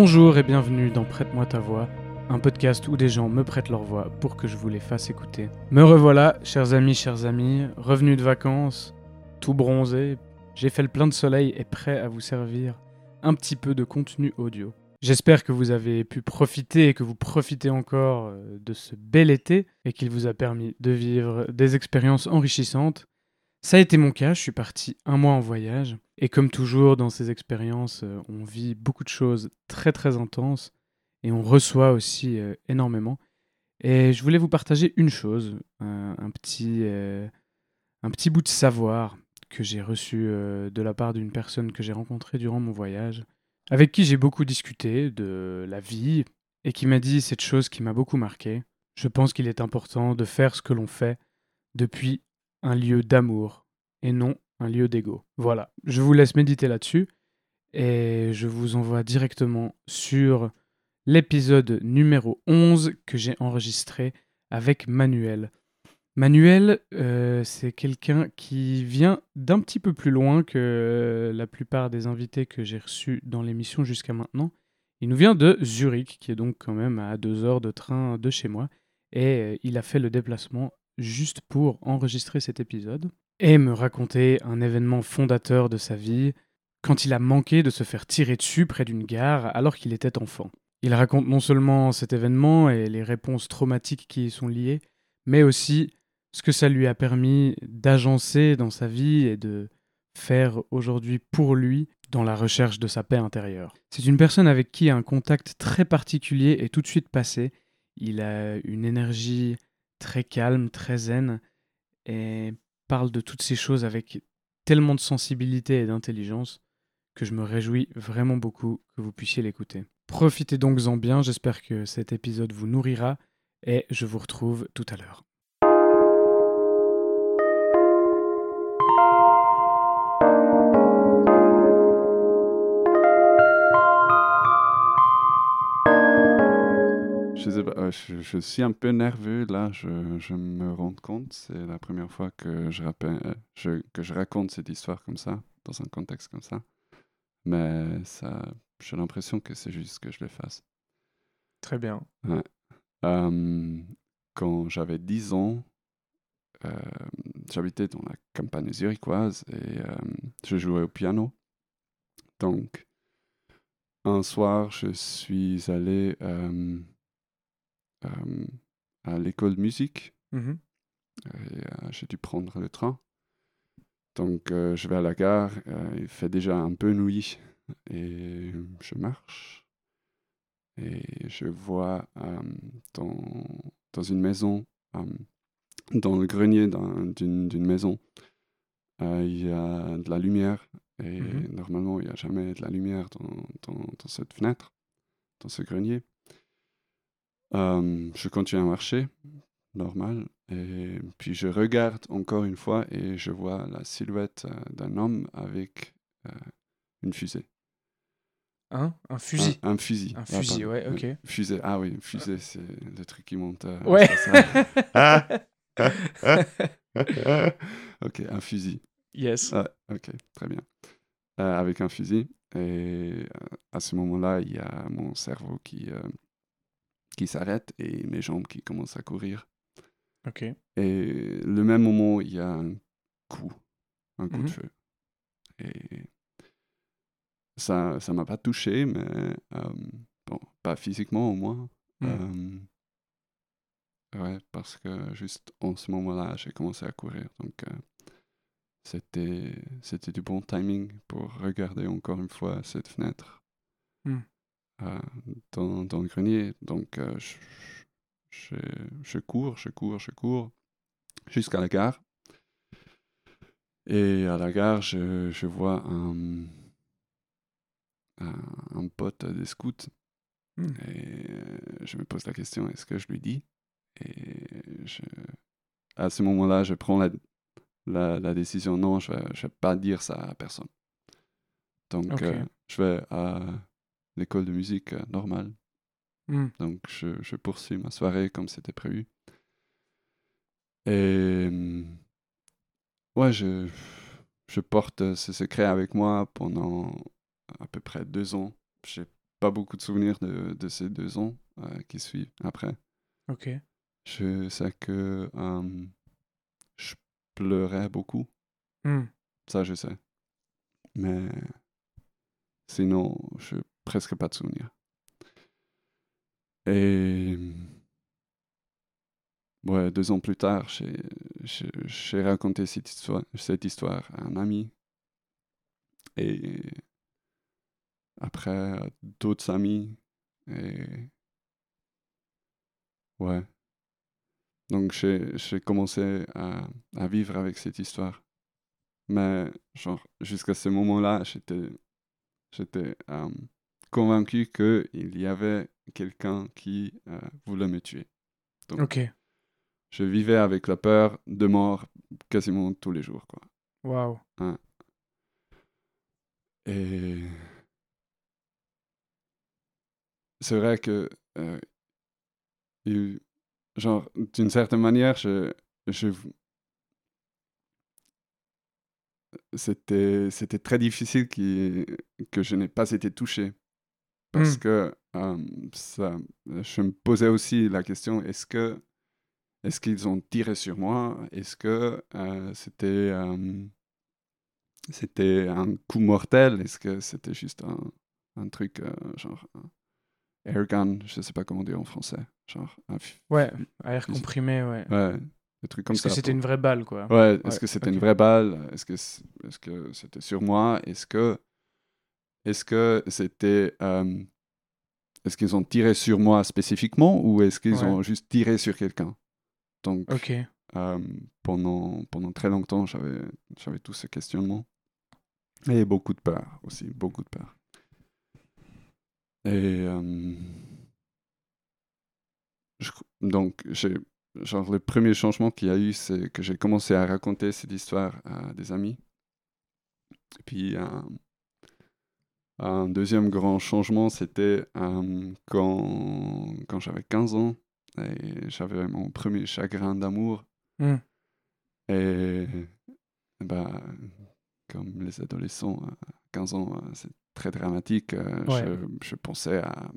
Bonjour et bienvenue dans Prête-moi ta voix, un podcast où des gens me prêtent leur voix pour que je vous les fasse écouter. Me revoilà, chers amis, chers amis, revenu de vacances, tout bronzé, j'ai fait le plein de soleil et prêt à vous servir un petit peu de contenu audio. J'espère que vous avez pu profiter et que vous profitez encore euh, de ce bel été et qu'il vous a permis de vivre des expériences enrichissantes. Ça a été mon cas, je suis parti un mois en voyage et comme toujours dans ces expériences, euh, on vit beaucoup de choses très très intenses et on reçoit aussi euh, énormément. Et je voulais vous partager une chose, un, petit, euh, un petit bout de savoir que j'ai reçu de la part d'une personne que j'ai rencontrée durant mon voyage, avec qui j'ai beaucoup discuté de la vie et qui m'a dit cette chose qui m'a beaucoup marqué. Je pense qu'il est important de faire ce que l'on fait depuis un lieu d'amour et non un lieu d'ego. Voilà, je vous laisse méditer là-dessus et je vous envoie directement sur l'épisode numéro 11 que j'ai enregistré avec Manuel. Manuel, euh, c'est quelqu'un qui vient d'un petit peu plus loin que la plupart des invités que j'ai reçus dans l'émission jusqu'à maintenant. Il nous vient de Zurich, qui est donc quand même à deux heures de train de chez moi, et euh, il a fait le déplacement juste pour enregistrer cet épisode et me raconter un événement fondateur de sa vie, quand il a manqué de se faire tirer dessus près d'une gare alors qu'il était enfant. Il raconte non seulement cet événement et les réponses traumatiques qui y sont liées, mais aussi ce que ça lui a permis d'agencer dans sa vie et de faire aujourd'hui pour lui dans la recherche de sa paix intérieure. C'est une personne avec qui un contact très particulier est tout de suite passé. Il a une énergie très calme, très zen, et parle de toutes ces choses avec tellement de sensibilité et d'intelligence que je me réjouis vraiment beaucoup que vous puissiez l'écouter. Profitez donc-en bien, j'espère que cet épisode vous nourrira et je vous retrouve tout à l'heure. Euh, je, suis un peu nerveux là, je, me rends compte. C'est la première fois que je, euh, que je raconte cette histoire comme ça, dans un contexte comme ça. Mais ça, j'ai l'impression que c'est juste que je le fasse. Très bien. quand j'avais 10 ans, euh, j'habitais dans la campagne zurichoise et je jouais au piano. Donc, un soir, je suis allé à l'école de musique. Mmh euh, j'ai dû prendre le train. Donc euh, je vais à la gare, il fait déjà un peu nuit et je marche. Et je vois dans, dans, une maison, dans le grenier d'une maison, il y a de la lumière. Et mmh normalement, il n'y a jamais de la lumière dans, dans, dans, cette fenêtre, dans ce grenier je continue à marcher, normal. Et puis je regarde encore une fois et je vois la silhouette d'un homme avec une fusée. Un, un fusil? Un, fusil. Un fusil, ouais, ok. Fusée, ah oui, fusée, c'est le truc qui monte. ouais. ok, un fusil. Yes. ok, très bien. Euh, avec un fusil. Et à ce moment-là, il y a mon cerveau qui, qui s'arrête et mes jambes qui commencent à courir. Ok. Et le même moment, il y a un coup, un coup de mmh feu. Et ça ça m'a pas touché, mais bon, pas physiquement au moins. Mmh. ouais, parce que juste en ce moment-là, j'ai commencé à courir. Donc, c'était c'était du bon timing pour regarder encore une fois cette fenêtre mmh. Dans, dans, le grenier. Donc, je, je, je, cours, je cours, je cours jusqu'à la gare. Et à la gare, je, je vois un, un, pote des scouts. Hmm. Et euh, je me pose la question, est-ce que je lui dis? Et je, à ce moment-là, je prends la, la, décision, non, je ne vais, pas dire ça à personne. Donc, euh, je vais à l'école de musique euh, normale. Hmm. Donc, je, je, poursuis ma soirée comme c'était prévu. Et ouais, je, je porte ce secret avec moi pendant à peu près deux ans. J'ai pas beaucoup de souvenirs de, de ces deux ans euh, qui suivent après. Ok. Je sais que euh, je pleurais beaucoup. Hmm. Ça, je sais. Mais sinon, je presque pas de souvenirs. Et ouais, deux ans plus tard, j'ai raconté cette histoire, cette histoire à un ami. Et après, d'autres amis. Et. Ouais. Donc, j'ai commencé à, à, vivre avec cette histoire. Mais, genre, jusqu'à ce moment-là, j'étais j'étais euh, convaincu qu'il y avait quelqu'un qui euh, voulait me tuer. Donc, ok. Je vivais avec la peur de mort quasiment tous les jours, quoi. Waouh. Et c'est vrai que, euh, genre, d'une certaine manière, je, je c'était, c'était très difficile qui, que je n'ai pas été touché. Parce mmh. que ça, je me posais aussi la question, est-ce que est-ce qu'ils ont tiré sur moi? Est-ce que euh, c'était, c'était un coup mortel? Est-ce que c'était juste un, un truc euh, genre airgun, je sais pas comment dire en français. Genre, ouais, air comprimé, ouais. Ouais. Est-ce que c'était une vraie balle, quoi? Ouais, est-ce que c'était une vraie balle? Est-ce que est-ce que c'était sur moi? Est-ce que est-ce que c'était euh, est-ce qu'ils ont tiré sur moi spécifiquement ou est-ce qu'ils ont juste tiré sur quelqu'un? Donc, euh, pendant pendant très longtemps, j'avais j'avais tous ces questionnements et beaucoup de peur aussi, beaucoup de peur. Et euh, donc, j'ai, genre, le premier changement qu'il y a eu, c'est que j'ai commencé à raconter cette histoire à des amis. Et puis, un deuxième grand changement, c'était euh, quand, quand j'avais 15 ans et j'avais mon premier chagrin d'amour. Hmm. Et bah, comme les adolescents à 15 ans, euh, c'est très dramatique. Euh, je, pensais à,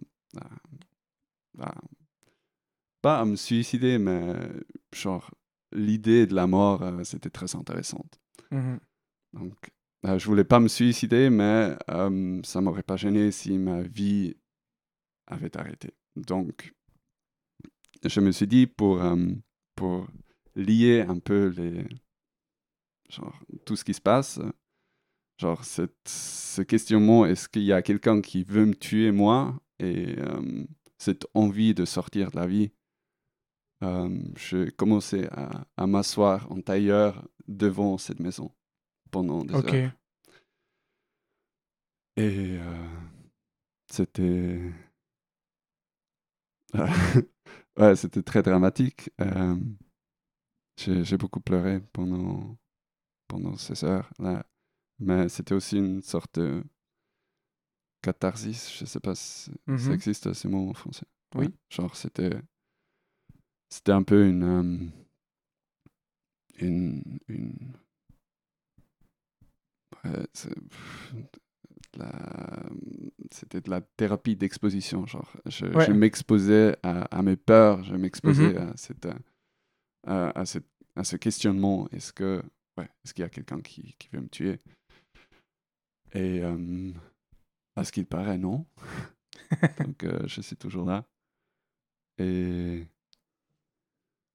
Pas à me suicider, mais genre, l'idée de la mort, euh, c'était très intéressante. Mmh Donc, euh, je voulais pas me suicider, mais ça m'aurait pas gêné si ma vie avait arrêté. Donc, je me suis dit, pour, pour lier un peu les, genre, tout ce qui se passe, Genre, cette, ce questionnement, est-ce qu'il y a quelqu'un qui veut me tuer moi? Et euh, cette envie de sortir de la vie, euh, j'ai commencé à, à m'asseoir en tailleur devant cette maison pendant des heures. Et euh, c'était... ouais, c'était très dramatique. j'ai beaucoup pleuré pendant, pendant ces heures-là. Mais c'était aussi une sorte de catharsis, je sais pas si ça mmh existe ce mot en français. Oui. genre, c'était. C'était un peu une. Euh, une. une c'était de la thérapie d'exposition. Genre, je, je m'exposais à, à, mes peurs, je m'exposais mmh à, cette, à, à, cette, à ce questionnement est-ce que ouais, est-ce qu'il y a quelqu'un qui, qui veut me tuer? Et À ce qu'il paraît, non. Donc, euh, je suis toujours là. Et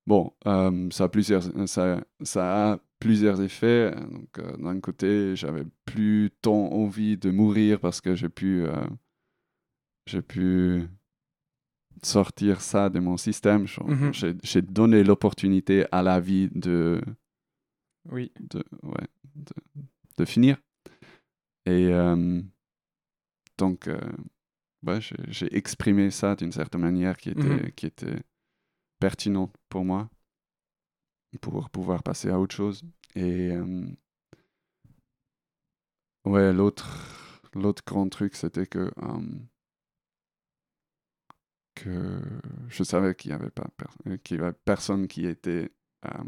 bon, euh, ça, a plusieurs, ça, ça a plusieurs effets. Donc, euh, d'un côté, j'avais plus tant envie de mourir parce que j'ai pu, j'ai pu sortir ça de mon système. Mhm. J'ai donné l'opportunité à la vie de, oui. de, ouais, de, de finir. Et donc, j'ai exprimé ça d'une certaine manière qui était, Mhm. qui était pertinente pour moi, pour pouvoir passer à autre chose. Et euh, ouais, l'autre, l'autre grand truc, c'était que, euh, que je savais qu'il n'y avait pas per- qu'il y avait personne qui était euh,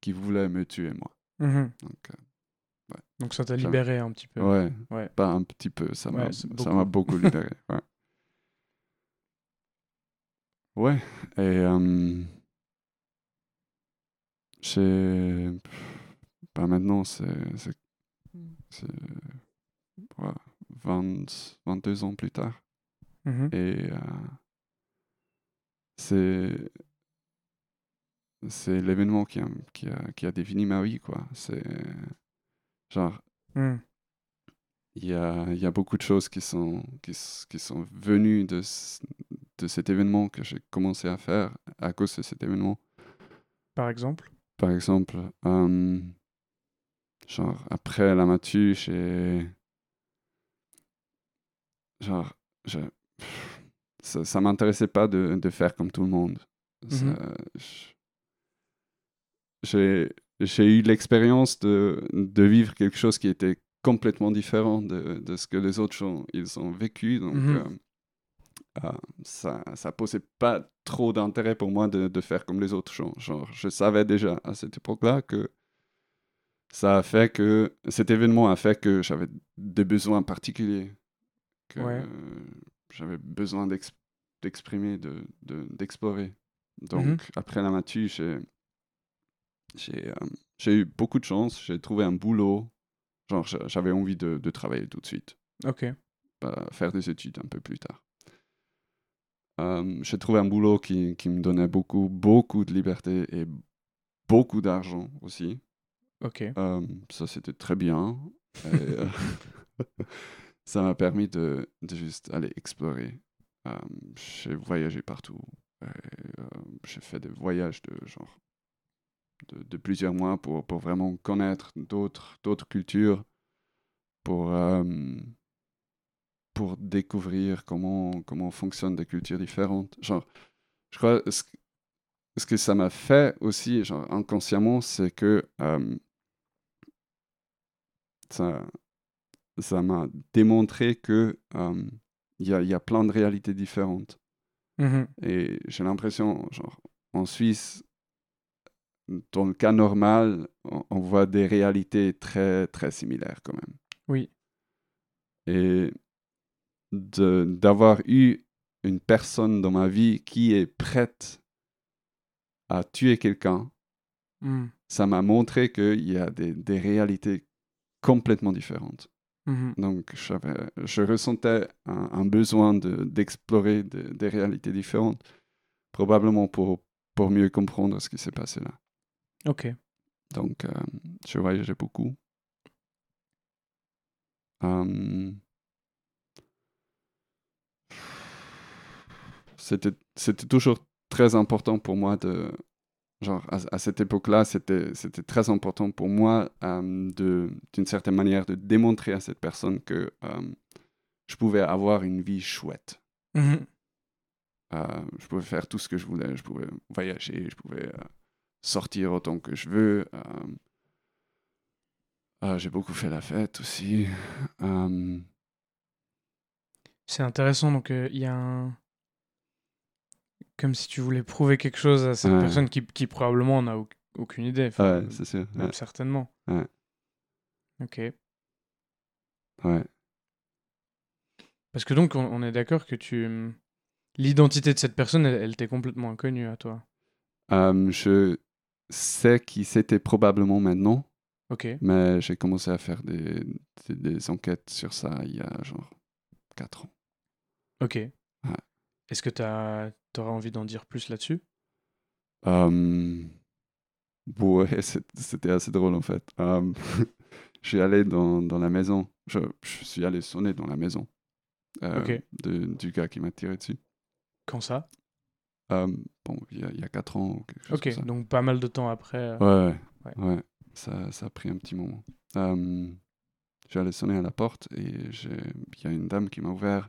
qui voulait me tuer moi. Mhm. Donc, Donc ça t'a libéré un petit peu. ouais, Ouais. pas un petit peu, ça m'a Ouais, m'a beaucoup libéré. ouais. Ouais, et j'ai. Bah maintenant, c'est. c'est- c'est, ouais, 20 22 ans plus tard. Mhm. Et euh, c'est. C'est l'événement qui a, qui, a, qui a défini ma vie, quoi. C'est. Genre, Mhm. il y a, il y a beaucoup de choses qui sont, qui, sont venues de, de cet événement que j'ai commencé à faire à cause de cet événement. Par exemple? Par exemple, euh, genre après la matu, j'ai. Genre, je, ça, ça m'intéressait pas de, de faire comme tout le monde. Je- J'ai j'ai eu l'expérience de, de vivre quelque chose qui était complètement différent de, de ce que les autres ont, ils ont vécu. Donc, Mhm. euh, euh, ça ça posait pas trop d'intérêt pour moi de, de faire comme les autres. Genre, genre, je savais déjà à cette époque-là que ça a fait que cet événement a fait que j'avais des besoins particuliers, que Ouais. euh, j'avais besoin d'ex- d'exprimer, de, de- d'explorer. Donc, Mhm. après la matu, j'ai j'ai euh, j'ai eu beaucoup de chance. J'ai trouvé un boulot. Genre, j'a- j'avais envie de, de travailler tout de suite Ok. faire des études un peu plus tard. Euh, j'ai trouvé un boulot qui, qui me donnait beaucoup, beaucoup de liberté et beaucoup d'argent aussi. Ok. Euh, ça, c'était très bien. Et, euh, ça m'a permis de, de juste aller explorer. J'ai voyagé partout. J'ai fait des voyages de genre de, de plusieurs mois pour, pour vraiment connaître d'autres d'autres cultures, pour pour découvrir comment comment fonctionnent des cultures différentes. Genre, je crois ce, que- ce que ça m'a fait aussi, genre inconsciemment, c'est que euh, ça ça m'a démontré que euh, il y a, y a plein de réalités différentes. Mhm. Et j'ai l'impression, genre, en Suisse, dans le cas normal, on, on voit des réalités très, très similaires quand même. Oui. Et d'avoir eu une personne dans ma vie qui est prête à tuer quelqu'un, Mhm. ça m'a montré qu'il y a des, des réalités complètement différentes. Mhm. Donc, je ressentais un, un besoin de- d'explorer de- des réalités différentes, probablement pour, pour mieux comprendre ce qui s'est passé là. Ok. Donc, euh, je voyageais beaucoup. Euh, C'était c'était toujours très important pour moi de... Genre, à, à cette époque-là, c'était c'était très important pour moi euh, de, d'une certaine manière de démontrer à cette personne que euh, je pouvais avoir une vie chouette. Mhm. Euh, je pouvais faire tout ce que je voulais. Je pouvais voyager, je pouvais euh, sortir autant que je veux. J'ai beaucoup fait la fête aussi. C'est intéressant. Donc, il y a un. Comme si tu voulais prouver quelque chose à cette Ouais. personne qui, qui probablement n'a au- aucune idée. Enfin, ouais, c'est sûr. même Ouais, certainement. Ouais. Ok. ouais. Parce que donc, on, on est d'accord que tu. L'identité de cette personne, elle, elle t'est complètement inconnue à toi. Euh, je sais qui c'était probablement maintenant, Ok. mais j'ai commencé à faire des, des, des enquêtes sur ça il y a genre 4 ans. Ok. Est-ce que tu auras envie d'en dire plus là-dessus? Ouais, c'était assez drôle en fait. je suis allé dans, dans la maison. Je, je, suis allé sonner dans la maison euh, de, du gars qui m'a tiré dessus. Quand ça? Bon, il y, a, il y a 4 ans ou quelque chose Ok, donc pas mal de temps après. Euh, ouais, ouais, ouais. Ça, ça, a pris un petit moment. Euh, J'allais sonner à la porte et il y a une dame qui m'a ouvert.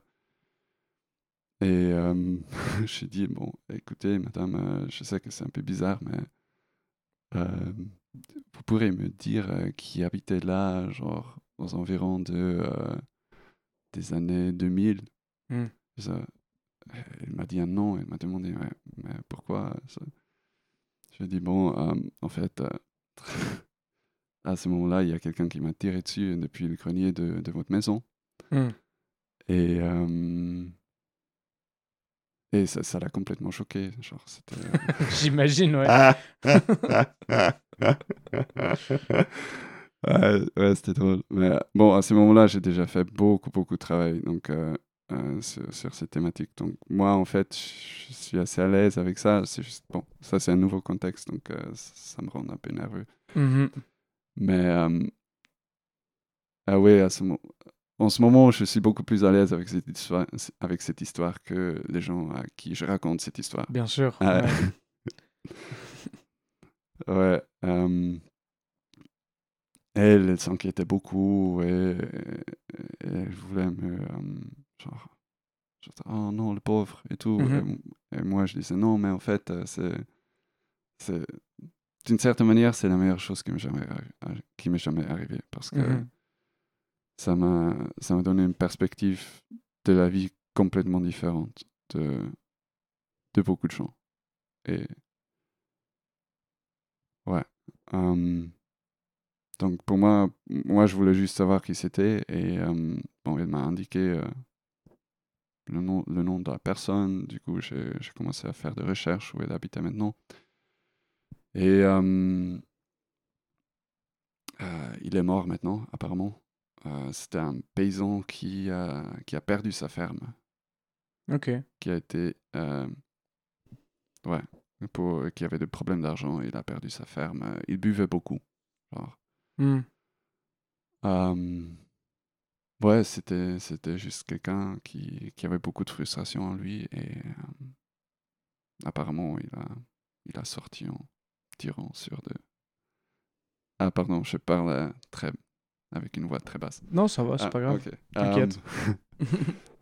Et euh, j'ai dit, bon, écoutez, madame, euh, je sais que c'est un peu bizarre, mais euh, vous pourrez me dire qui habitait là, genre, aux environs de, des années 2000 mmh. ça, Elle m'a dit un nom, elle m'a demandé, mais pourquoi ça? Je dit, bon, en fait, à ce moment-là, il y a quelqu'un qui m'a tiré dessus depuis le grenier de, de votre maison. Mmh. Et, euh, et ça, ça l'a complètement choqué. Genre, c'était. Euh, J'imagine, ouais. ouais, ouais c'était drôle. Mais bon, à ce moment-là, j'ai déjà fait beaucoup, beaucoup de travail donc, euh, sur, sur, ces thématiques. Donc, moi, en fait, je suis assez à l'aise avec ça. C'est juste, bon, ça, c'est un nouveau contexte, donc ça, me rend un peu nerveux. Mmh mais euh, ah ouais, à ce en ce moment, je suis beaucoup plus à l'aise avec cette histoire, avec cette histoire que les gens à qui je raconte cette histoire. Bien sûr. Ah, ouais. Euh, elle, elle s'inquiétait beaucoup et, elle voulait me euh, genre, oh non le pauvre et tout. Mm-hmm. et, moi je disais non mais en fait c'est c'est d'une certaine manière, c'est la meilleure chose qui m'est jamais, qui jamais arrivée parce que m'a ça m'a donné une perspective de la vie complètement différente de, de beaucoup de gens. Et ouais. donc pour moi, moi je voulais juste savoir qui c'était et bon, il m'a indiqué euh, le, nom, le nom de la personne. Du coup, j'ai commencé à faire des recherches où elle habitait maintenant. Et euh, il est mort maintenant, apparemment. Euh, c'était un paysan qui a, qui a perdu sa ferme. Ok. Qui a été. ouais. Pour, qui avait des problèmes d'argent, il a perdu sa ferme. Il buvait beaucoup. Genre. Hmm. ouais, c'était, c'était juste quelqu'un qui, qui avait beaucoup de frustration en lui et apparemment il a, il a sorti en, tirant sur de. Ah, pardon, je parle euh, très avec une voix très basse. Non, ça va, c'est ah, pas grave. T'inquiète. Euh,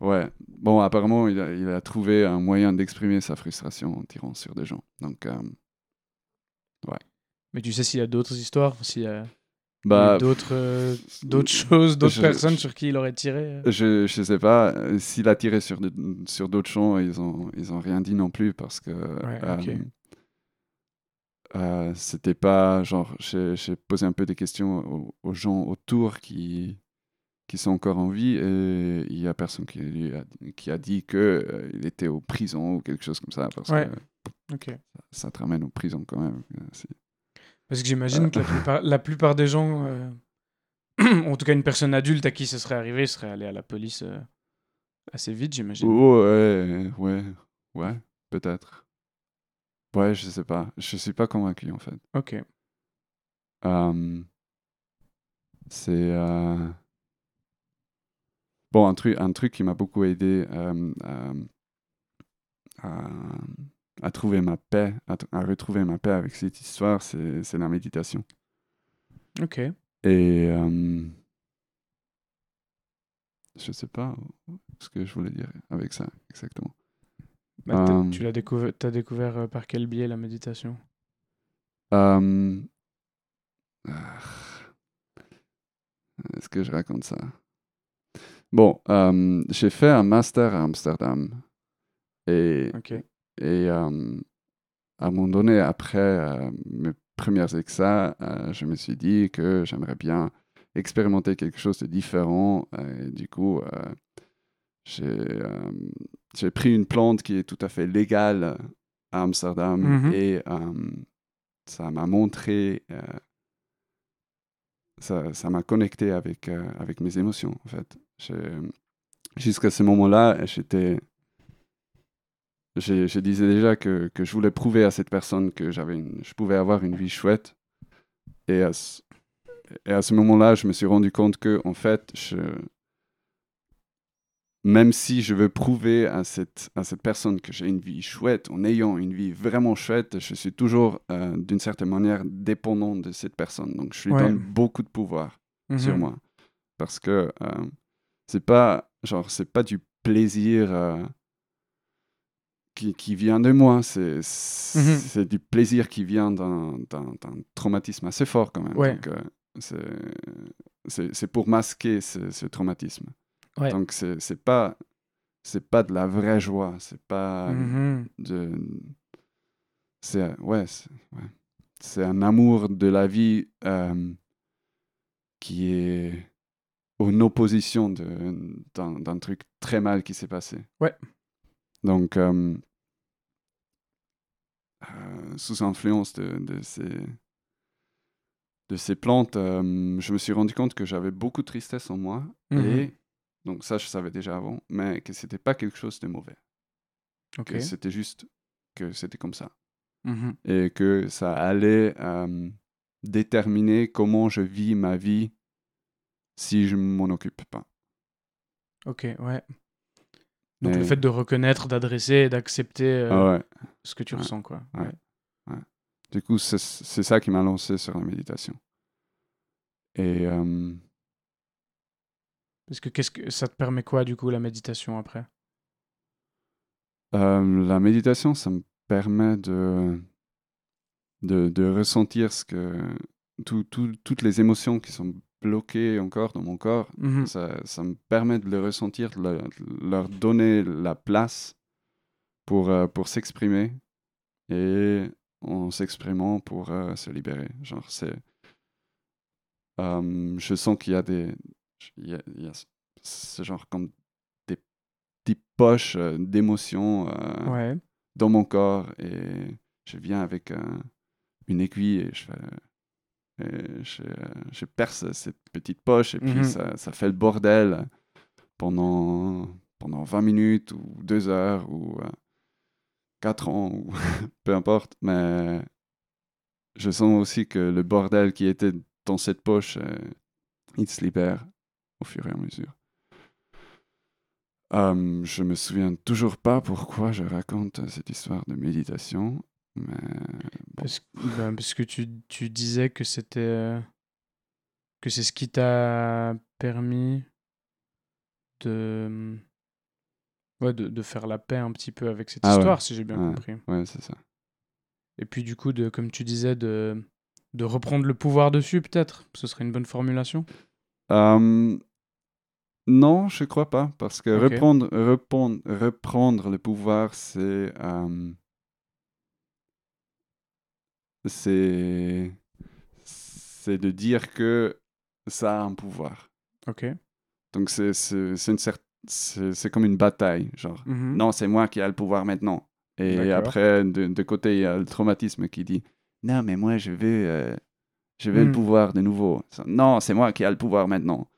ouais. Bon, apparemment, il a, il a trouvé un moyen d'exprimer sa frustration en tirant sur des gens. Donc, euh, ouais. Mais tu sais s'il y a d'autres histoires, s'il y a bah, d'autres d'autres choses, d'autres personnes sur qui il aurait tiré Je je sais pas. S'il a tiré sur sur d'autres gens, ils ont ils ont rien dit non plus parce que ouais, euh, c'était pas genre j'ai posé un peu des questions aux, gens autour qui qui sont encore en vie et il y a personne qui, a, qui a dit que euh, il était au prison ou quelque chose comme ça parce que ça, te ramène aux prison quand même euh, parce que j'imagine que la plupart, la plupart, des gens en tout cas une personne adulte à qui ce serait arrivé serait allé à la police assez vite j'imagine. Ouais ouais ouais peut-être Ouais, je sais pas. Je suis pas convaincu en fait. Ok. c'est. Euh, bon, un truc, un truc qui m'a beaucoup aidé à, à, trouver ma paix, à, retrouver ma paix avec cette histoire, c'est la méditation. Ok. Et. je sais pas ce que je voulais dire avec ça exactement. Bah, euh, tu l'as découvert, as découvert euh, par quel biais la méditation? Euh, ah, Est-ce que je raconte ça? Bon, j'ai fait un master à Amsterdam. Et, et à un moment donné, après mes premières examens, je me suis dit que j'aimerais bien expérimenter quelque chose de différent. Et du coup, j'ai j'ai pris une plante qui est tout à fait légale à Amsterdam mhm. et euh, ça m'a montré, euh, ça, ça m'a connecté avec, euh, avec mes émotions en fait. jusqu'à ce moment-là, j'étais. Je, je, disais déjà que, que, je voulais prouver à cette personne que j'avais une, je pouvais avoir une vie chouette. Et à ce, et à ce moment-là, je me suis rendu compte que, en fait, je, même si je veux prouver à cette, à cette personne que j'ai une vie chouette, en ayant une vie vraiment chouette, je suis toujours euh, d'une certaine manière dépendant de cette personne. Donc je lui donne beaucoup de pouvoir sur mhm. moi. Parce que euh, c'est pas genre c'est pas du plaisir euh, qui, qui, vient de moi, c'est mhm. du plaisir qui vient d'un traumatisme assez fort quand même. Donc c'est pour masquer ce, ce traumatisme. Donc, c'est, c'est pas c'est pas de la vraie joie, c'est pas mmh de c'est ouais, c'est, ouais. c'est un amour de la vie euh, qui est en opposition de, d'un, d'un truc très mal qui s'est passé. Ouais. Donc, euh, euh, sous influence de, de, ces, de ces plantes, je me suis rendu compte que j'avais beaucoup de tristesse en moi mmh et donc ça, je savais déjà avant, mais que c'était pas quelque chose de mauvais. Okay. C'était juste que c'était comme ça. Mmh Et que ça allait déterminer comment je vis ma vie si je m'en occupe pas. Ok, ouais. Donc le fait de reconnaître, d'adresser et d'accepter ah ce que tu ressens, quoi. Ouais. Du coup, c'est ça qui m'a lancé sur la méditation. Et parce que, qu'est-ce que ça te permet quoi, du coup, la méditation après? Euh, La méditation, ça me permet de, de, de ressentir ce que, tout, tout, toutes les émotions qui sont bloquées encore dans mon corps. Mmh ça, ça, me permet de les ressentir, de leur, donner la place pour, euh, pour s'exprimer et en s'exprimant pour euh, se libérer. Genre, c'est. je sens qu'il y a des, il y a, ce genre comme des petites poches euh, d'émotions euh, dans mon corps et je viens avec une aiguille et je je, je, perce cette petite poche et puis mmh ça, ça, fait le bordel pendant, pendant 20 minutes ou 2 heures ou 4 ans ou peu importe. Mais je sens aussi que le bordel qui était dans cette poche, euh, il se libère au fur et à mesure. Um, je me souviens toujours pas pourquoi je raconte cette histoire de méditation, mais parce, ben, parce, que tu, tu disais que c'était euh, que c'est ce qui t'a permis de, ouais, de, de faire la paix un petit peu avec cette ah histoire, si j'ai bien compris. Ouais, c'est ça. Et puis du coup, de, comme tu disais, de, de reprendre le pouvoir dessus, peut-être, ce serait une bonne formulation? Um, non, je crois pas, parce que reprendre, reprendre, reprendre le pouvoir, c'est euh, c'est c'est de dire que ça a un pouvoir. Ok. Donc c'est comme une bataille, genre mmh non c'est moi qui ai le pouvoir maintenant. Et après de, côté il y a le traumatisme qui dit non mais moi je veux euh, je veux le mmh. pouvoir de nouveau. Non c'est moi qui ai le pouvoir maintenant.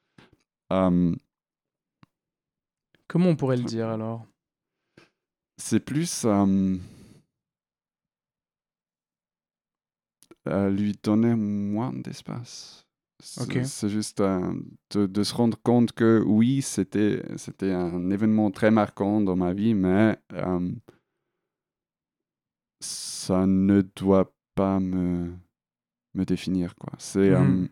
Hum, Comment on pourrait le dire alors? C'est plus euh, lui donner moins d'espace. C'est juste euh, de, se rendre compte que oui, c'était un événement très marquant dans ma vie, mais euh, ça ne doit pas me, me définir. Quoi. C'est, mmh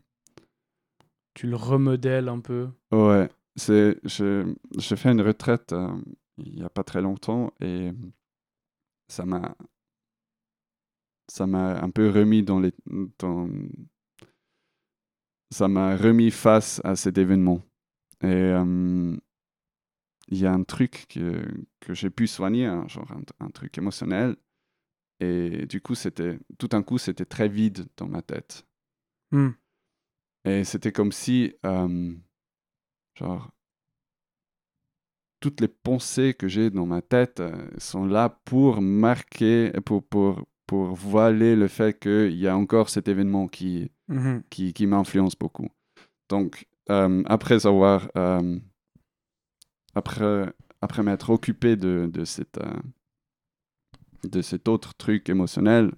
tu le remodèles un peu? Ouais, c'est, j'ai fait une retraite euh, il n'y a pas très longtemps et ça m'a ça m'a un peu remis dans les dans, ça m'a remis face à cet événement et euh, il y a un truc que, que j'ai pu soigner un, genre un, truc émotionnel et du coup c'était tout un coup c'était très vide dans ma tête hmm. et c'était comme si euh, Genre, toutes les pensées que j'ai dans ma tête euh, sont là pour marquer, pour, pour, pour voiler le fait qu'il y a encore cet événement qui, mmh qui, qui m'influence beaucoup. Donc, euh, après avoir euh, après, après m'être occupé de, de, cette, de cet autre truc émotionnel,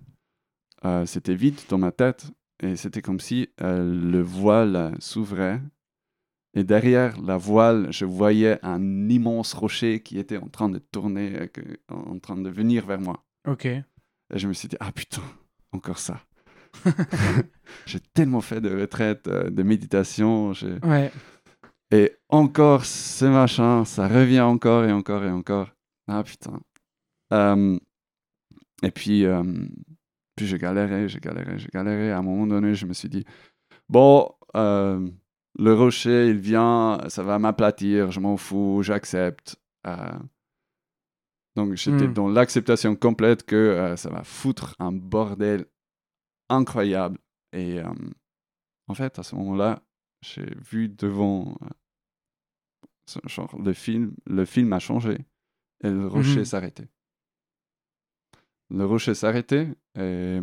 c'était vide dans ma tête et c'était comme si le voile s'ouvrait et derrière la voile, je voyais un immense rocher qui était en train de tourner, en train de venir vers moi. Ok. Et je me suis dit, ah putain, encore ça. j'ai tellement fait de retraite, euh, de méditation. Ouais. Et encore ce machin, ça revient encore et encore et encore. Ah putain. Euh, et puis, euh, puis j'ai galéré, j'ai galéré, j'ai galéré. À un moment donné, je me suis dit, bon, le rocher, il vient, ça va m'aplatir, je m'en fous, j'accepte. donc j'étais hmm. dans l'acceptation complète que ça va foutre un bordel incroyable. Et euh, en fait, à ce moment-là, j'ai vu devant euh, genre le film, le film a changé et le rocher mmh s'arrêtait. Le rocher s'arrêtait et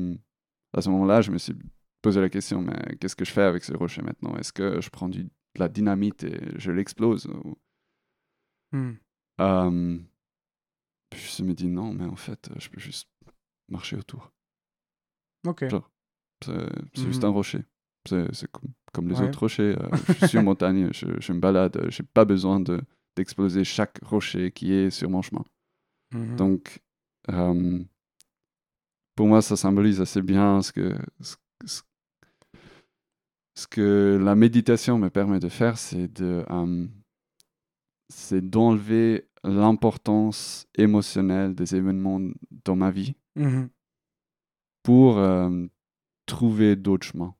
à ce moment-là, je me suis posé la question mais qu'est-ce que je fais avec ce rocher maintenant? Est-ce que je prends du, de la dynamite et je l'explose mmh. Puis je me dis non, mais en fait, je peux juste marcher autour. Ok. C'est juste un mmh rocher. C'est comme, les autres rochers. Euh, je suis sur montagne, je, je, me balade, j'ai pas besoin d'exploser chaque rocher qui est sur mon chemin. Mmh Donc, pour moi, ça symbolise assez bien ce que, ce, ce que la méditation me permet de faire, c'est de c'est d'enlever l'importance émotionnelle des événements dans ma vie mmh pour trouver d'autres chemins.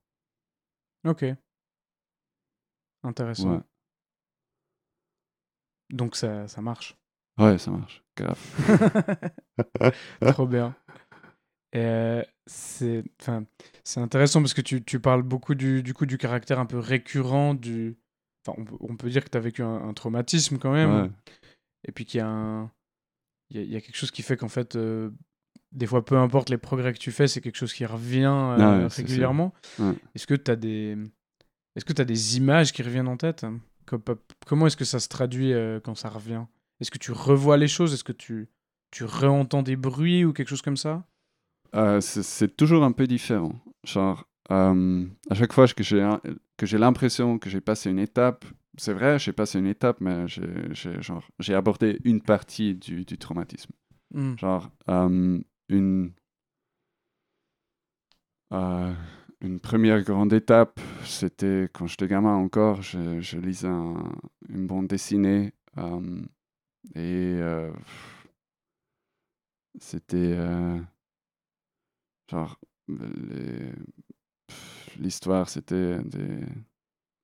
Ok. Intéressant. Donc ça, ça marche. Ouais, ça marche. Grave. Trop bien. Euh, c'est intéressant parce que tu, tu parles beaucoup du, du, coup du caractère un peu récurrent du. Enfin, on, peut, dire que tu as vécu un, traumatisme quand même. Et puis qu'il y a un. Il y, a, quelque chose qui fait qu'en fait, euh, des fois, peu importe les progrès que tu fais, c'est quelque chose qui revient euh, ah régulièrement. Est-ce que tu as des est-ce que tu as des images qui reviennent en tête? Comment est-ce que ça se traduit euh, quand ça revient? Est-ce que tu revois les choses? Est-ce que tu tu réentends des bruits ou quelque chose comme ça? Euh, C'est toujours un peu différent. Genre à chaque fois que j'ai que j'ai l'impression que j'ai passé une étape, c'est vrai, j'ai passé une étape, mais j'ai abordé une partie du, du traumatisme. Mmh. Genre, une, euh, une première grande étape, c'était quand j'étais gamin encore, je, je lisais une bande dessinée euh, et euh, c'était genre l'histoire c'était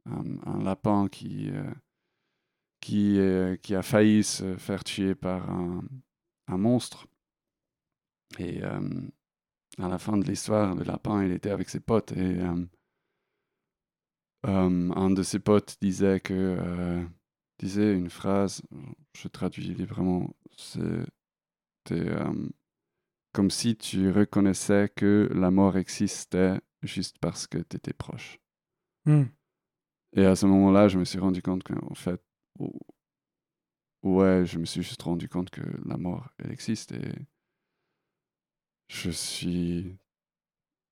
un, lapin qui qui, qui a failli se faire tuer par un, monstre. Et euh, à la fin de l'histoire, le lapin, il était avec ses potes et euh, euh, un de ses potes disait que disait une phrase, je traduis librement, c'était comme si tu reconnaissais que la mort existait juste parce que tu étais proche. Hmm. Et à ce moment-là, je me suis rendu compte qu'en fait, ouais, je me suis juste rendu compte que la mort, elle existe et je suis.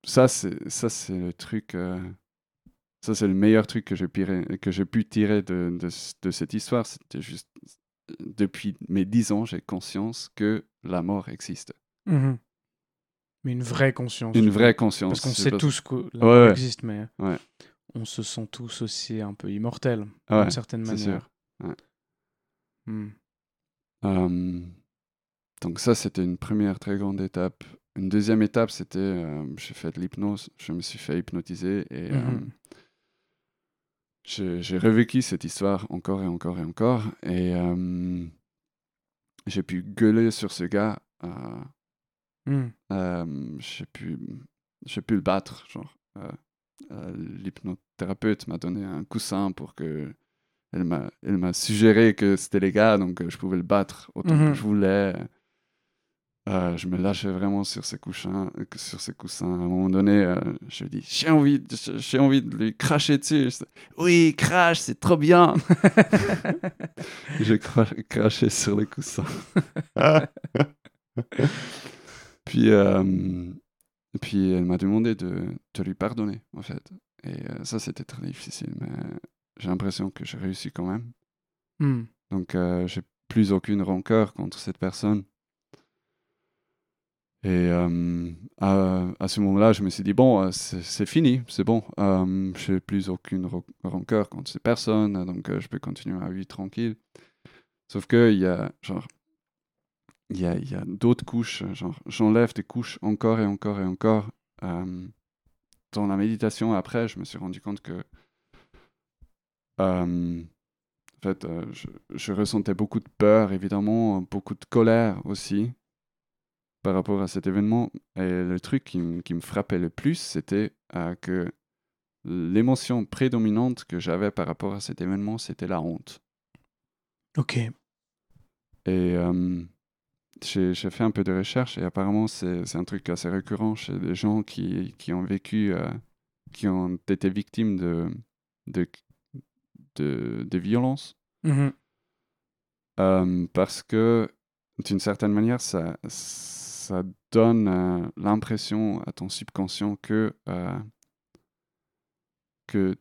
Ça, c'est, ça, c'est le truc. Euh, ça, c'est le meilleur truc que j'ai, que j'ai pu tirer de, de, de cette histoire. C'était juste. Depuis mes dix ans, j'ai conscience que la mort existe. Mmh mais une vraie conscience. Une vraie conscience. Parce qu'on sait tous que la existe, mais on se sent tous aussi un peu immortels, d'une certaine manière. Sûr. Mmh. donc ça, c'était une première très grande étape. Une deuxième étape, c'était, euh, j'ai fait de l'hypnose, je me suis fait hypnotiser et mmh euh, j'ai revécu cette histoire encore et encore et encore. Et j'ai pu gueuler sur ce gars. Mmh. j'ai pu, pu le battre. Genre, l'hypnothérapeute m'a donné un coussin pour que elle m'a, elle m'a suggéré que c'était les gars, donc je pouvais le battre autant que je voulais. Mhm. que je je voulais je je je je je je euh, je me lâchais vraiment sur ces coussins. Sur ces coussins. À un moment donné, euh, je dis j'ai envie, j'ai envie de lui cracher dessus. oui, crache, c'est trop bien. j'ai craché sur les coussins. puis, euh, puis elle m'a demandé de, de, lui pardonner, en fait. Et ça, c'était très difficile, mais j'ai l'impression que j'ai réussi quand même. Hmm. Donc, j'ai plus aucune rancœur contre cette personne. Et à, à, ce moment-là, je me suis dit, bon, c'est fini, c'est bon. je n'ai plus aucune rancœur contre ces personnes, donc je peux continuer à vivre tranquille. Sauf qu'il y a, genre, il y a, y a d'autres couches, genre, j'enlève des couches encore et encore et encore. dans la méditation, après, je me suis rendu compte que, en fait, je, je ressentais beaucoup de peur, évidemment, beaucoup de colère aussi par rapport à cet événement. Et le truc qui, me frappait le plus, c'était euh, que l'émotion prédominante que j'avais par rapport à cet événement, c'était la honte. Ok. Et euh, j'ai fait un peu de recherche et apparemment c'est un truc assez récurrent chez des gens qui, qui ont vécu, euh, qui ont été victimes de, de, de, de violences. Mmh parce que d'une certaine manière, ça, ça donne euh, l'impression à ton subconscient que, euh, que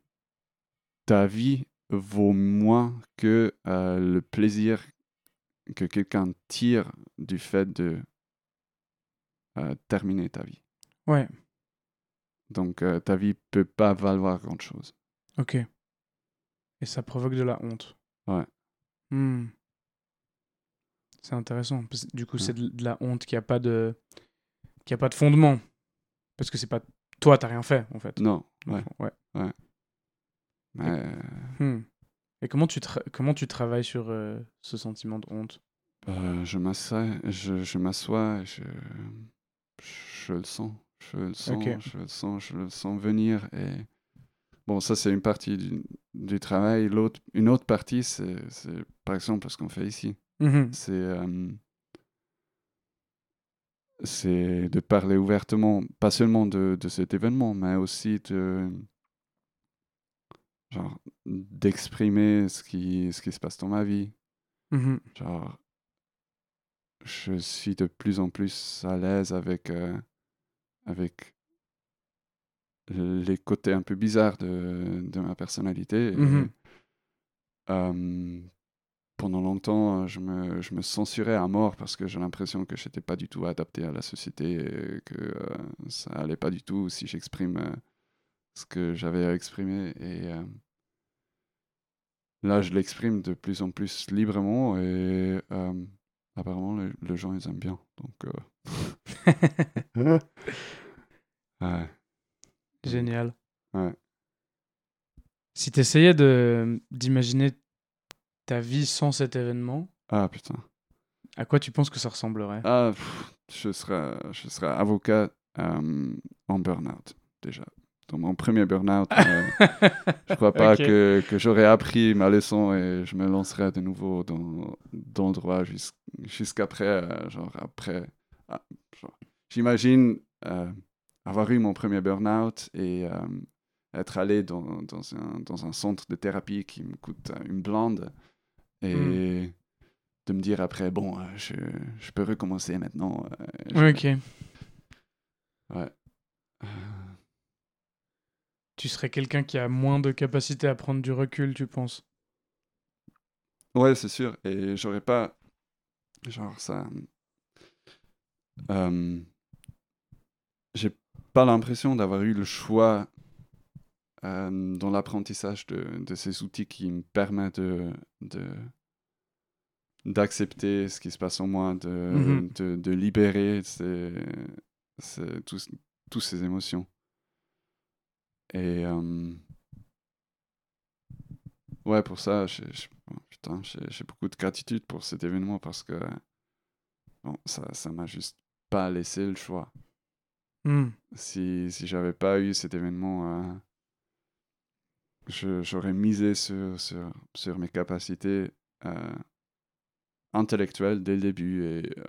ta vie vaut moins que euh, le plaisir que quelqu'un tire du fait de terminer ta vie. Ouais. Donc ta vie peut pas valoir grand chose. Ok. Et ça provoque de la honte. Ouais. Hmm. C'est intéressant. Du coup, c'est de, la honte qui a pas de qui a pas de fondement parce que c'est pas toi, t'as rien fait en fait. Non. Ouais. Ouais. ouais. Hmm. Et comment tu comment tu travailles sur euh, ce sentiment de honte? Euh, Je m'assois, je, je m'assois, je, je le sens, je le sens, je le sens, je le sens venir et bon, ça c'est une partie du, du travail. L'autre, une autre partie, c'est par exemple ce qu'on fait ici. Mmh c'est c'est de parler ouvertement, pas seulement de, de, cet événement, mais aussi de genre d'exprimer ce qui, ce qui se passe dans ma vie. Mmh genre, je suis de plus en plus à l'aise avec, euh, avec les côtés un peu bizarres de, de ma personnalité. Mmh pendant longtemps, je me, je me, censurais à mort parce que j'ai l'impression que je n'étais pas du tout adapté à la société et que euh, ça allait pas du tout si j'exprime euh, ce que j'avais à exprimer. Et euh, là, je l'exprime de plus en plus librement et apparemment, les, gens, ils aiment bien. Donc, ouais. Génial. Ouais. Si tu essayais d'imaginer ta vie sans cet événement, Ah putain. à quoi tu penses que ça ressemblerait? Ah, je serais, je serais avocat euh, en burn-out, déjà. Dans mon premier burn-out, euh, je crois pas que, que j'aurais appris ma leçon et je me lancerais de nouveau dans, dans le droit jusqu'après, euh, genre après. Ah, j'imagine avoir eu mon premier burn-out et être allé dans, dans, un, dans un centre de thérapie qui me coûte une blinde Hmm. et de me dire après, bon, euh, je, je peux recommencer maintenant. Euh, ok. Ouais. Tu serais quelqu'un qui a moins de capacité à prendre du recul, tu penses? Ouais, c'est sûr. Et j'aurais pas. Genre, ça. Euh... J'ai pas l'impression d'avoir eu le choix euh, dans l'apprentissage de, de, ces outils qui me permettent de, d'accepter ce qui se passe en moi, de, mm-hmm. de, de, libérer ces, ces, tous, tous, ces émotions. Et euh, ouais, pour ça, j'ai beaucoup de gratitude pour cet événement parce que bon, ça m'a juste pas laissé le choix. Mm. Si, si j'avais pas eu cet événement, euh, j'aurais misé sur, sur, sur, mes capacités euh, intellectuelles dès le début et euh,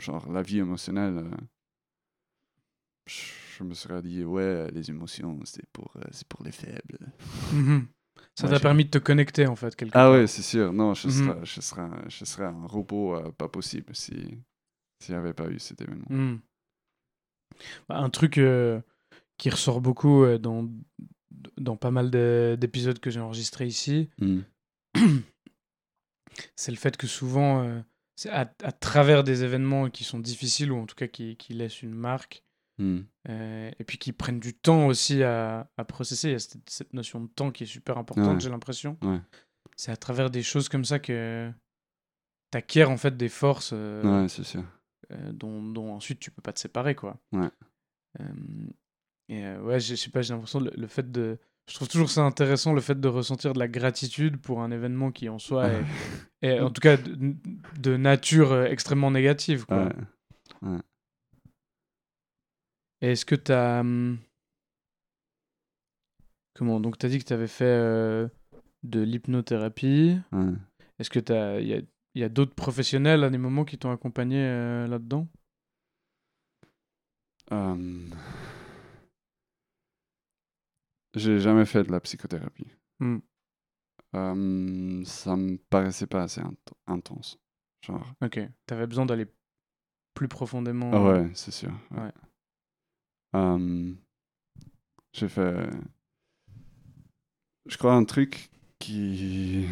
genre la vie émotionnelle, euh, je me serais dit, ouais, les émotions, c'est pour, euh, c'est pour les faibles. Mhm. Ça t'a permis de te connecter, en fait, quelque Ah part. ouais, c'est sûr. Non, je, Mhm. serais, je, serais, je serais un robot euh, pas possible si s'il n'y avait pas eu cet événement. Mhm. Bah, un truc euh, qui ressort beaucoup euh, dans, dans pas mal de- d'épisodes que j'ai enregistrés ici, Mhm. c'est le fait que souvent, à, à travers des événements qui sont difficiles, ou en tout cas qui, qui laissent une marque, Mhm. euh, et puis qui prennent du temps aussi à, à processer, il y a cette, cette notion de temps qui est super importante, Ouais. j'ai l'impression. Ouais. C'est à travers des choses comme ça que tu acquiers en fait des forces euh, Ouais, c'est sûr. euh, dont, dont ensuite tu peux pas te séparer, quoi. Ouais. Et ouais, je sais pas, j'ai l'impression le, le fait de. Je trouve toujours ça intéressant le fait de ressentir de la gratitude pour un événement qui en soi est, est, en tout cas de, de nature extrêmement négative. Quoi. Et est-ce que tu as. Comment Donc, tu as dit que tu avais fait euh, de l'hypnothérapie. Ouais. Est-ce que tu Il y a, y a d'autres professionnels à des moments qui t'ont accompagné euh, là-dedans? Euh, J'ai jamais fait de la psychothérapie. Euh, ça me paraissait pas assez int- intense. Genre. Ok. Tu avais besoin d'aller plus profondément. Ah ouais, c'est sûr. ouais. Ouais. Euh, J'ai fait. Je crois un truc qui.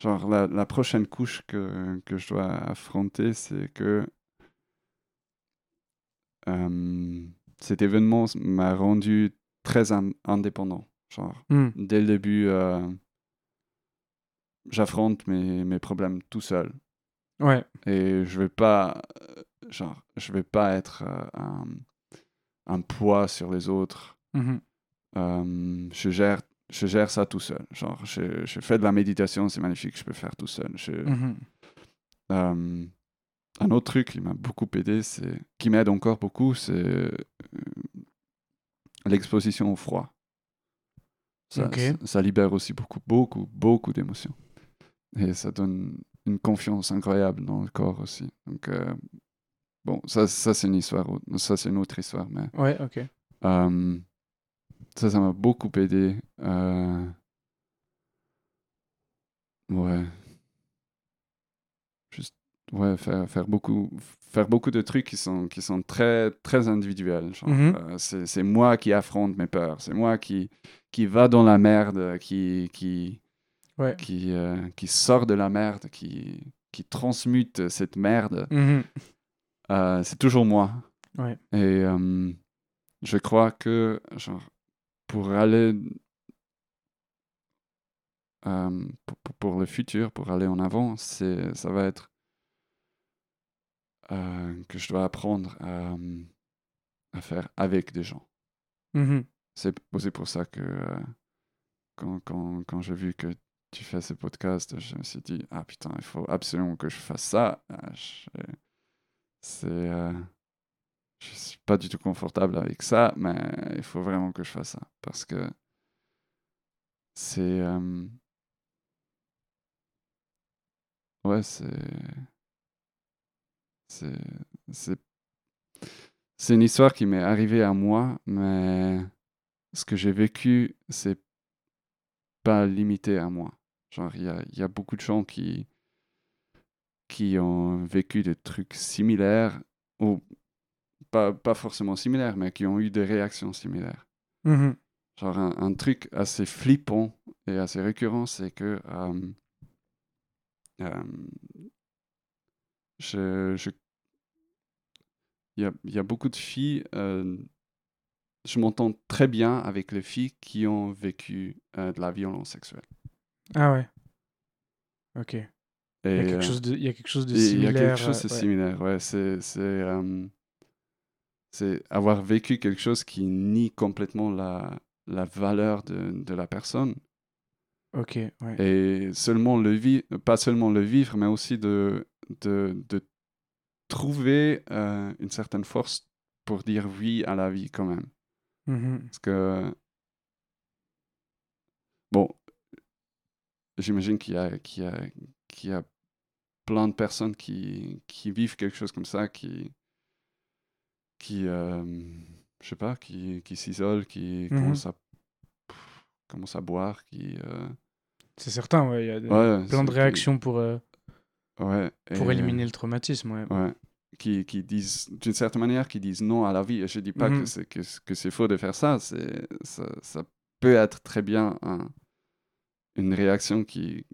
Genre, la, la prochaine couche que, que je dois affronter, c'est que. euh, cet événement m'a rendu très in- indépendant. Genre, Hmm. dès le début, euh, j'affronte mes, mes problèmes tout seul. Ouais. Et je vais pas, euh, genre, je vais pas être euh, un, un poids sur les autres. Mhm. Euh, je gère, je gère ça tout seul. Genre, je, je fais de la méditation, c'est magnifique, je peux faire tout seul. Je, Mhm. euh, un autre truc qui m'a beaucoup aidé, c'est, qui m'aide encore beaucoup, c'est euh, l'exposition au froid. Ça, Ok. ça, ça libère aussi beaucoup, beaucoup, beaucoup d'émotions. Et ça donne une confiance incroyable dans le corps aussi. Donc, euh, bon, ça, ça c'est une histoire, ça c'est une autre histoire, mais Ouais, ok. euh, ça, ça m'a beaucoup aidé. Euh, ouais. Juste, ouais, faire, faire, beaucoup, faire beaucoup de trucs qui sont, qui sont très, très individuels. euh, c'est, moi qui affronte mes peurs. C'est moi qui, qui va dans la merde, qui, qui, Ouais. qui, euh, qui sort de la merde, qui, qui transmute cette merde. Mhm. Euh, c'est toujours moi. Ouais. Et euh, je crois que, genre, pour aller. euh, pour, le futur, pour aller en avant, c'est, ça va être que je dois apprendre à, à faire avec des gens. Mhm. C'est aussi pour ça que quand, quand, quand j'ai vu que tu fais ce podcast, je me suis dit, ah putain, il faut absolument que je fasse ça. Ah, je- C'est. euh, je suis pas du tout confortable avec ça, mais il faut vraiment que je fasse ça. Parce que c'est. euh, ouais, c'est. C'est. C'est une histoire qui m'est arrivée à moi, mais ce que j'ai vécu, c'est pas limité à moi. Genre, il y a, y a beaucoup de gens qui, qui ont vécu des trucs similaires, ou pas, pas forcément similaires, mais qui ont eu des réactions similaires. Mhm. Genre, un, un truc assez flippant et assez récurrent, c'est que euh, euh, je, je- il y a, il y a beaucoup de filles, euh, je m'entends très bien avec les filles qui ont vécu euh, de la violence sexuelle. Ah ouais. Ok. Il y, a Et, quelque euh, chose de, il y a quelque chose de Et Il y similaire. a quelque chose de euh, ouais. similaire, ouais. C'est, c'est, euh, c'est avoir vécu quelque chose qui nie complètement la, la valeur de, de la personne. Ok, ouais. Et seulement le vivre, pas seulement le vivre, mais aussi de, de, de trouver euh, une certaine force pour dire oui à la vie quand même. Mhm. Parce que, bon, j'imagine qu'il y a, qu'il y a, qu'il y a plein de personnes qui, qui vivent quelque chose comme ça, qui, qui euh, je sais pas, qui, qui s'isolent, qui Mhm. commencent, à, commencent à boire, qui... euh, C'est certain, ouais. Il y a ouais, plein de réactions pour, euh, Ouais, pour éliminer le traumatisme, ouais. ouais, qui, qui disent, d'une certaine manière, qui disent non à la vie. Et je dis pas Mhm. que c'est que, que faux de faire ça. Ça, ça peut être très bien un- une réaction qui,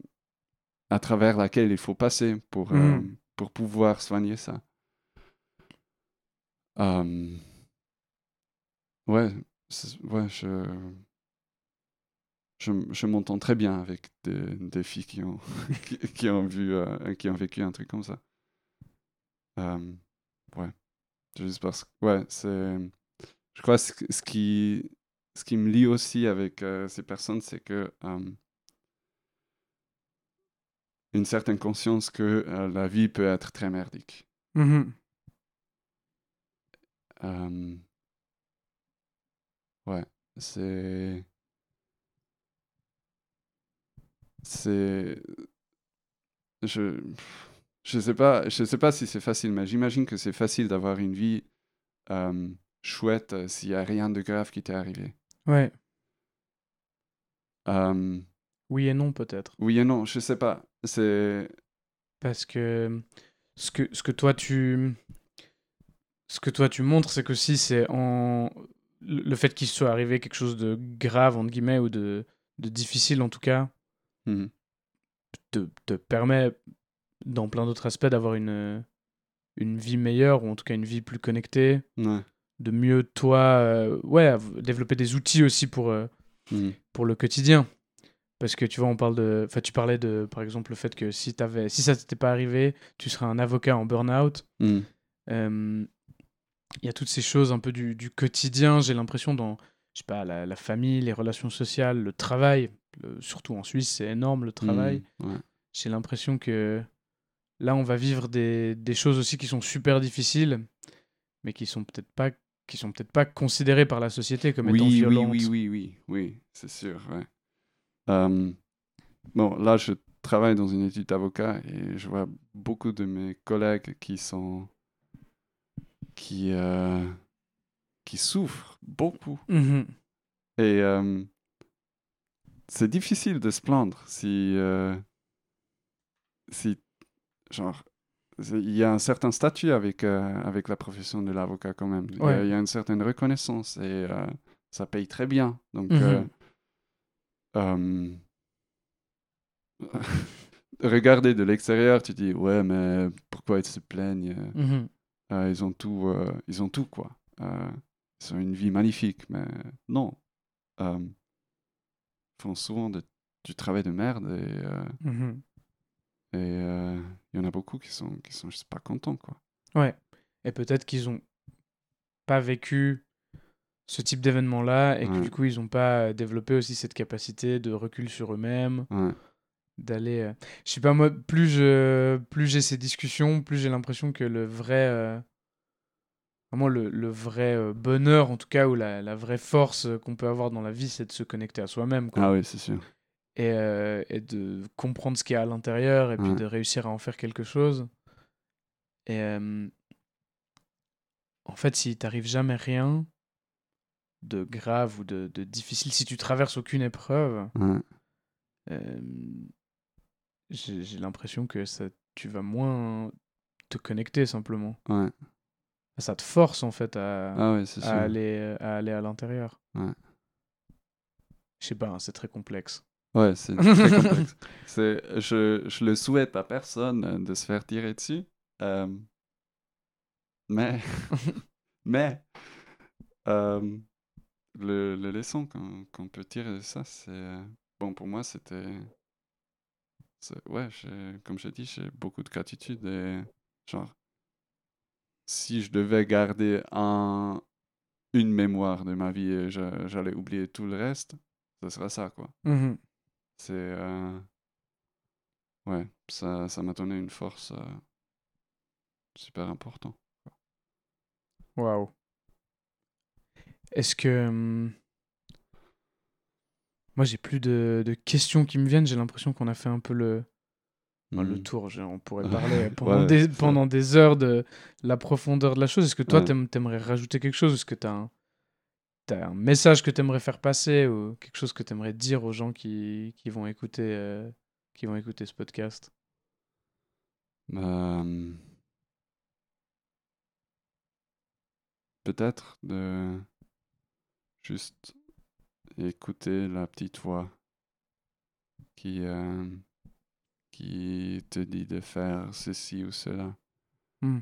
à travers laquelle il faut passer pour, euh, Mhm. pour pouvoir soigner ça. Euh, ouais, ouais, je, je, je m'entends très bien avec des, des filles qui ont, qui, qui ont vu, euh, qui ont vécu un truc comme ça. Ouais, juste parce que, ouais, c'est, je crois ce, que- ce qui, ce qui me lie aussi avec euh, ces personnes, c'est que une certaine conscience que euh, la vie peut être très merdique. Mhm. Euh, ouais, c'est. C'est. Je. Je sais pas, je sais pas si c'est facile, mais j'imagine que c'est facile d'avoir une vie euh, chouette euh, s'il y a rien de grave qui t'est arrivé. Ouais. Euh, Oui et non, peut-être. oui et non, je sais pas. C'est. Parce que ce que, ce que toi tu ce que toi tu montres, c'est que si c'est en le fait qu'il soit arrivé quelque chose de grave entre guillemets ou de, de difficile en tout cas Mhm. te, te permet dans plein d'autres aspects d'avoir une une vie meilleure ou en tout cas une vie plus connectée, Ouais. de mieux toi euh, ouais développer des outils aussi pour euh, Mhm. pour le quotidien. Parce que tu vois, on parle de. Enfin, tu parlais de, par exemple, le fait que si, t'avais... si ça t'était pas arrivé, tu serais un avocat en burn-out. Euh, Il y a toutes ces choses un peu du, du quotidien, j'ai l'impression, dans je sais pas, la, la famille, les relations sociales, le travail. le- surtout en Suisse, c'est énorme le travail. Ouais. J'ai l'impression que là, on va vivre des, des choses aussi qui sont super difficiles, mais qui sont peut-être pas qui sont peut-être pas considérées par la société comme oui, étant oui, violentes. oui, oui, oui, oui, c'est sûr. Ouais. Euh, bon, là, je travaille dans une étude d'avocat et je vois beaucoup de mes collègues qui sont qui euh, qui souffrent beaucoup Mhm. et euh, c'est difficile de se plaindre si euh, si genre il y a un certain statut avec avec la profession de l'avocat quand même. Il y a- Ouais. il y, a une certaine reconnaissance et ça paye très bien. Donc Mhm. Euh, regarder de l'extérieur, tu dis ouais mais pourquoi ils se plaignent? Mhm. Euh, Ils ont tout, euh, ils ont tout quoi. Ils ont une vie magnifique, mais non. Ils font souvent de- du travail de merde et Mhm. et il y en a beaucoup qui sont qui sont pas contents quoi. Ouais. Et peut-être qu'ils ont pas vécu ce type d'événement-là et que du coup ils ont pas développé aussi cette capacité de recul sur eux-mêmes, Ouais. d'aller. euh, Je sais pas moi, plus je plus j'ai ces discussions, plus j'ai l'impression que le vrai, euh, vraiment le, le vrai euh, bonheur en tout cas ou la, la vraie force euh, qu'on peut avoir dans la vie, c'est de se connecter à soi-même. quoi. Ah oui, c'est sûr. et, euh, et de comprendre ce qu'il y a à l'intérieur et puis de réussir à en faire quelque chose. Et euh, en fait, s'il t'arrive jamais rien de grave ou de, de difficile, si tu traverses aucune épreuve, Ouais. euh, j'ai l'impression que ça, tu vas moins te connecter simplement. Ouais. Ça te force en fait à, Ah ouais, c'est sûr. à, aller, à aller à l'intérieur. Ouais. Je sais pas, hein, c'est très complexe. Ouais, c'est très complexe. C'est, je, je le souhaite à personne euh, de se faire tirer dessus. Euh, mais, mais, euh, le, le leçon qu'on, qu'on peut tirer de ça, c'est. euh, bon, pour moi, c'était. ouais, comme j'ai dit, j'ai beaucoup de gratitude et. Genre, si je devais garder un, une mémoire de ma vie et j'allais oublier tout le reste, ce serait ça, quoi. Mhm. C'est. euh, Ouais, ça, ça m'a donné une force euh, super importante. Waouh. Est-ce que. hum, Moi, j'ai plus de, de questions qui me viennent. J'ai l'impression qu'on a fait un peu le, le tour, on pourrait parler pendant, des, pendant des heures de la profondeur de la chose. Est-ce que toi, tu t'aimerais rajouter quelque chose? Est-ce que tu as un, as un message que tu aimerais faire passer ou quelque chose que tu aimerais dire aux gens qui, qui vont écouter, euh, qui vont écouter ce podcast? Bah, Peut-être de juste écouter la petite voix qui, euh, qui te dit de faire ceci ou cela. Hmm.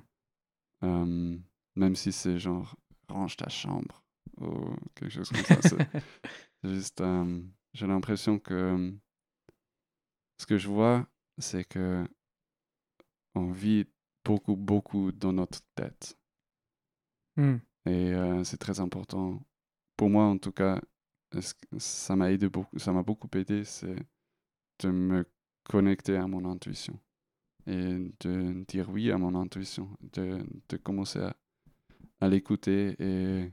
Euh, même si c'est genre range ta chambre ou quelque chose comme ça. c'est juste, euh, j'ai l'impression que ce que je vois, c'est que on vit beaucoup, beaucoup dans notre tête. Hmm. Et c'est très important. Pour moi, en tout cas, ça m'a aidé beaucoup, ça m'a beaucoup aidé, c'est de me connecter à mon intuition et de dire oui à mon intuition, de, de commencer à, l'écouter et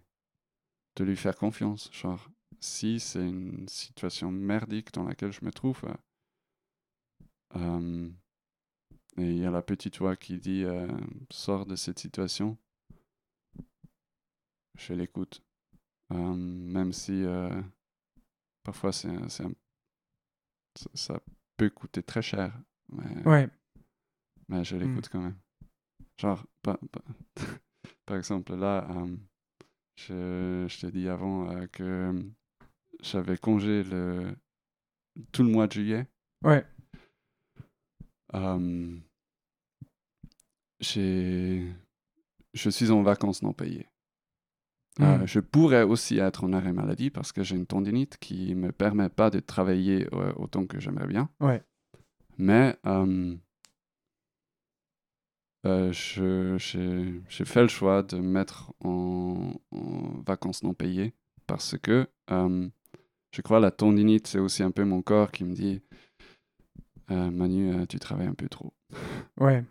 de lui faire confiance. Genre, si c'est une situation merdique dans laquelle je me trouve, euh, et il y a la petite voix qui dit euh, sors de cette situation, je l'écoute. Euh, même si euh, parfois c'est, ça peut coûter très cher. Mais, ouais. mais je l'écoute hmm. quand même. Genre, par, par exemple, là, euh, je, je t'ai dit avant que j'avais congé le, tout le mois de juillet. Ouais. j'ai, je suis en vacances non payées. Euh, hmm. je pourrais aussi être en arrêt maladie parce que j'ai une tendinite qui ne me permet pas de travailler euh, autant que j'aimerais bien. Ouais. Mais euh, je, j'ai, fait le choix de me mettre en, vacances non payées parce que je crois la tendinite, c'est aussi un peu mon corps qui me dit Manu, tu travailles un peu trop. Ouais.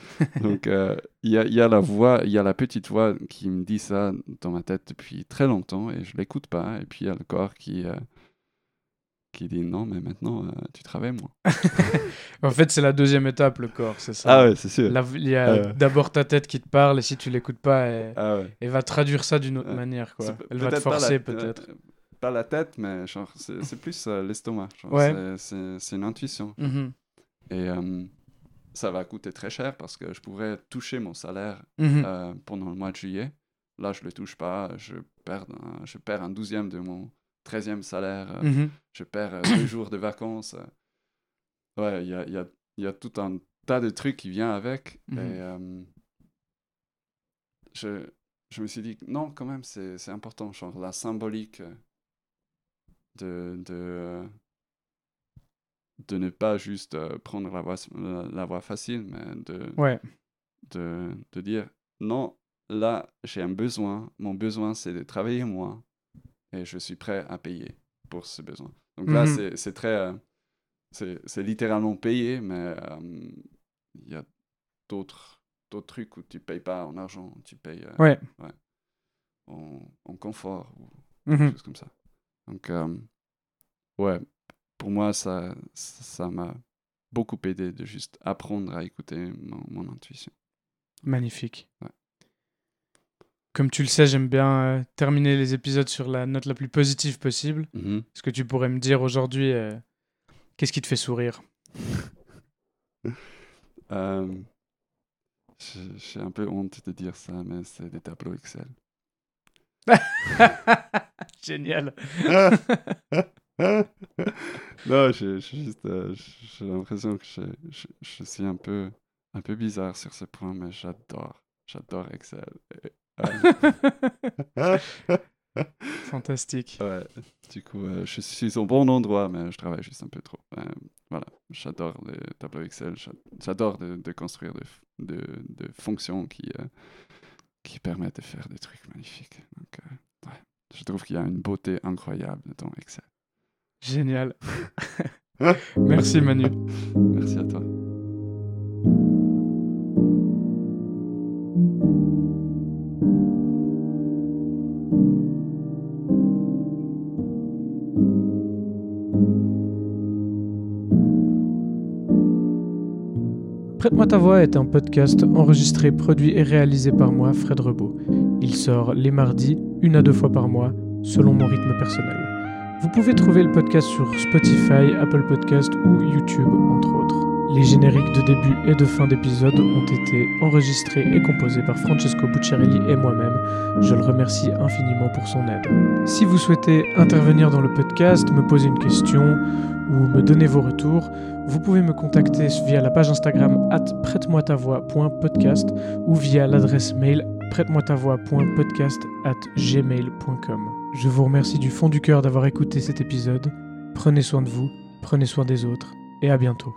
Donc, euh, il y, a, y, a, la voix, il y a la petite voix qui me dit ça dans ma tête depuis très longtemps et je l'écoute pas. Et puis, il y a le corps qui, euh, qui dit non, mais maintenant, euh, tu travailles moins. en fait, c'est la deuxième étape, le corps, c'est ça. Ah ouais, c'est sûr. Il y a d'abord ta tête qui te parle et si tu l'écoutes pas, elle, ah va traduire ça d'une autre manière. Quoi. Elle va te forcer, peut-être. Pas la tête, mais c'est plus l'estomac. C'est une intuition. Mm-hmm. Et ça va coûter très cher parce que je pourrais toucher mon salaire mhm. euh, pendant le mois de juillet. Là, je ne le touche pas. Je perds, un, je perds un douzième de mon treizième salaire. Euh, mhm. Je perds euh, deux jours de vacances. Ouais, il y a, y, a, y a, tout un tas de trucs qui viennent avec. Mhm. Et je, je me suis dit, non, quand même, c'est important. Genre la symbolique de, de de ne pas juste euh, prendre la voie, la, voie, facile, mais de, ouais. de, de dire non, là, j'ai un besoin. Mon besoin, c'est de travailler moins et je suis prêt à payer pour ce besoin. Donc là, mhm. c'est très. Euh, c'est littéralement payé, mais euh, il y a d'autres trucs où tu payes pas en argent, tu payes ouais. Ouais, en, en, confort ou mhm. quelque chose comme ça. Donc, ouais, pour moi, ça ça m'a beaucoup aidé de juste apprendre à écouter mon, intuition. Magnifique. Comme tu le sais, j'aime bien euh, terminer les épisodes sur la note la plus positive possible. Mm-hmm. Est-ce que tu pourrais me dire aujourd'hui euh, qu'est-ce qui te fait sourire? Euh, J'ai un peu honte de dire ça, mais c'est des tableaux Excel. Génial. non, j'ai juste, euh, j'ai l'impression que je, je, suis un peu, un peu bizarre sur ce point, mais j'adore, j'adore Excel. Fantastique. Ouais, du coup, euh, je suis au bon endroit, mais je travaille juste un peu trop. voilà, j'adore les tableaux Excel, j'adore de, de, construire de, de, fonctions qui, euh, qui permettent de faire des trucs magnifiques. Donc, ouais, je trouve qu'il y a une beauté incroyable dans Excel. Génial. Merci Manu. Merci à toi. Prête-moi ta voix est un podcast enregistré, produit et réalisé par moi, Fred Rebaud. Il sort les mardis, une à deux fois par mois, selon mon rythme personnel. Vous pouvez trouver le podcast sur Spotify, Apple Podcast ou YouTube, entre autres. Les génériques de début et de fin d'épisode ont été enregistrés et composés par Francesco Bucciarelli et moi-même. Je le remercie infiniment pour son aide. Si vous souhaitez intervenir dans le podcast, me poser une question ou me donner vos retours, vous pouvez me contacter via la page Instagram at prête-moi ta voix.podcast ou via l'adresse mail prête-moi ta voix.podcast at gmail.com. Je vous remercie du fond du cœur d'avoir écouté cet épisode. Prenez soin de vous, prenez soin des autres et à bientôt.